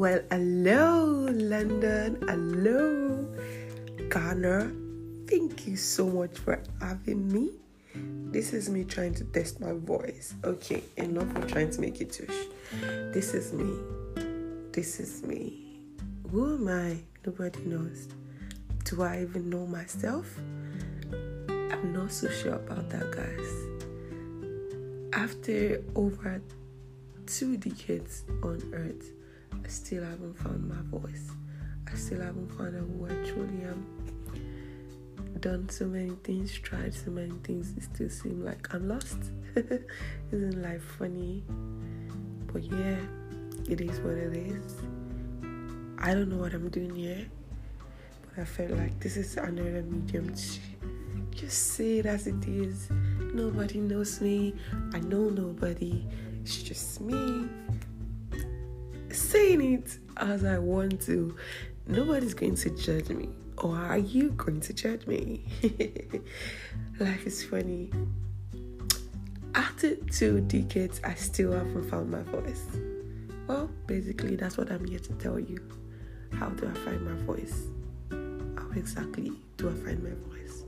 Well, hello, London. Hello, Ghana. Thank you so much for having me. This is me trying to test my voice. Okay, enough of trying to make it tush. This is me. This is me. Who am I? Nobody knows. Do I even know myself? I'm not so sure about that, guys. After over two decades on earth, I still haven't found my voice. I still haven't found out who I truly am. Done so many things, tried so many things, it still seems like I'm lost. Isn't life funny? But yeah, it is what it is. I don't know what I'm doing here, but I felt like this is another medium to just say it as it is. Nobody knows me. I know nobody. It's just me saying it as I want to. Nobody's going to judge me. Or are you going to judge me? Life is funny. After two decades, I still haven't found my voice. Well, basically, that's what I'm here to tell you. How do I find my voice? How exactly do I find my voice?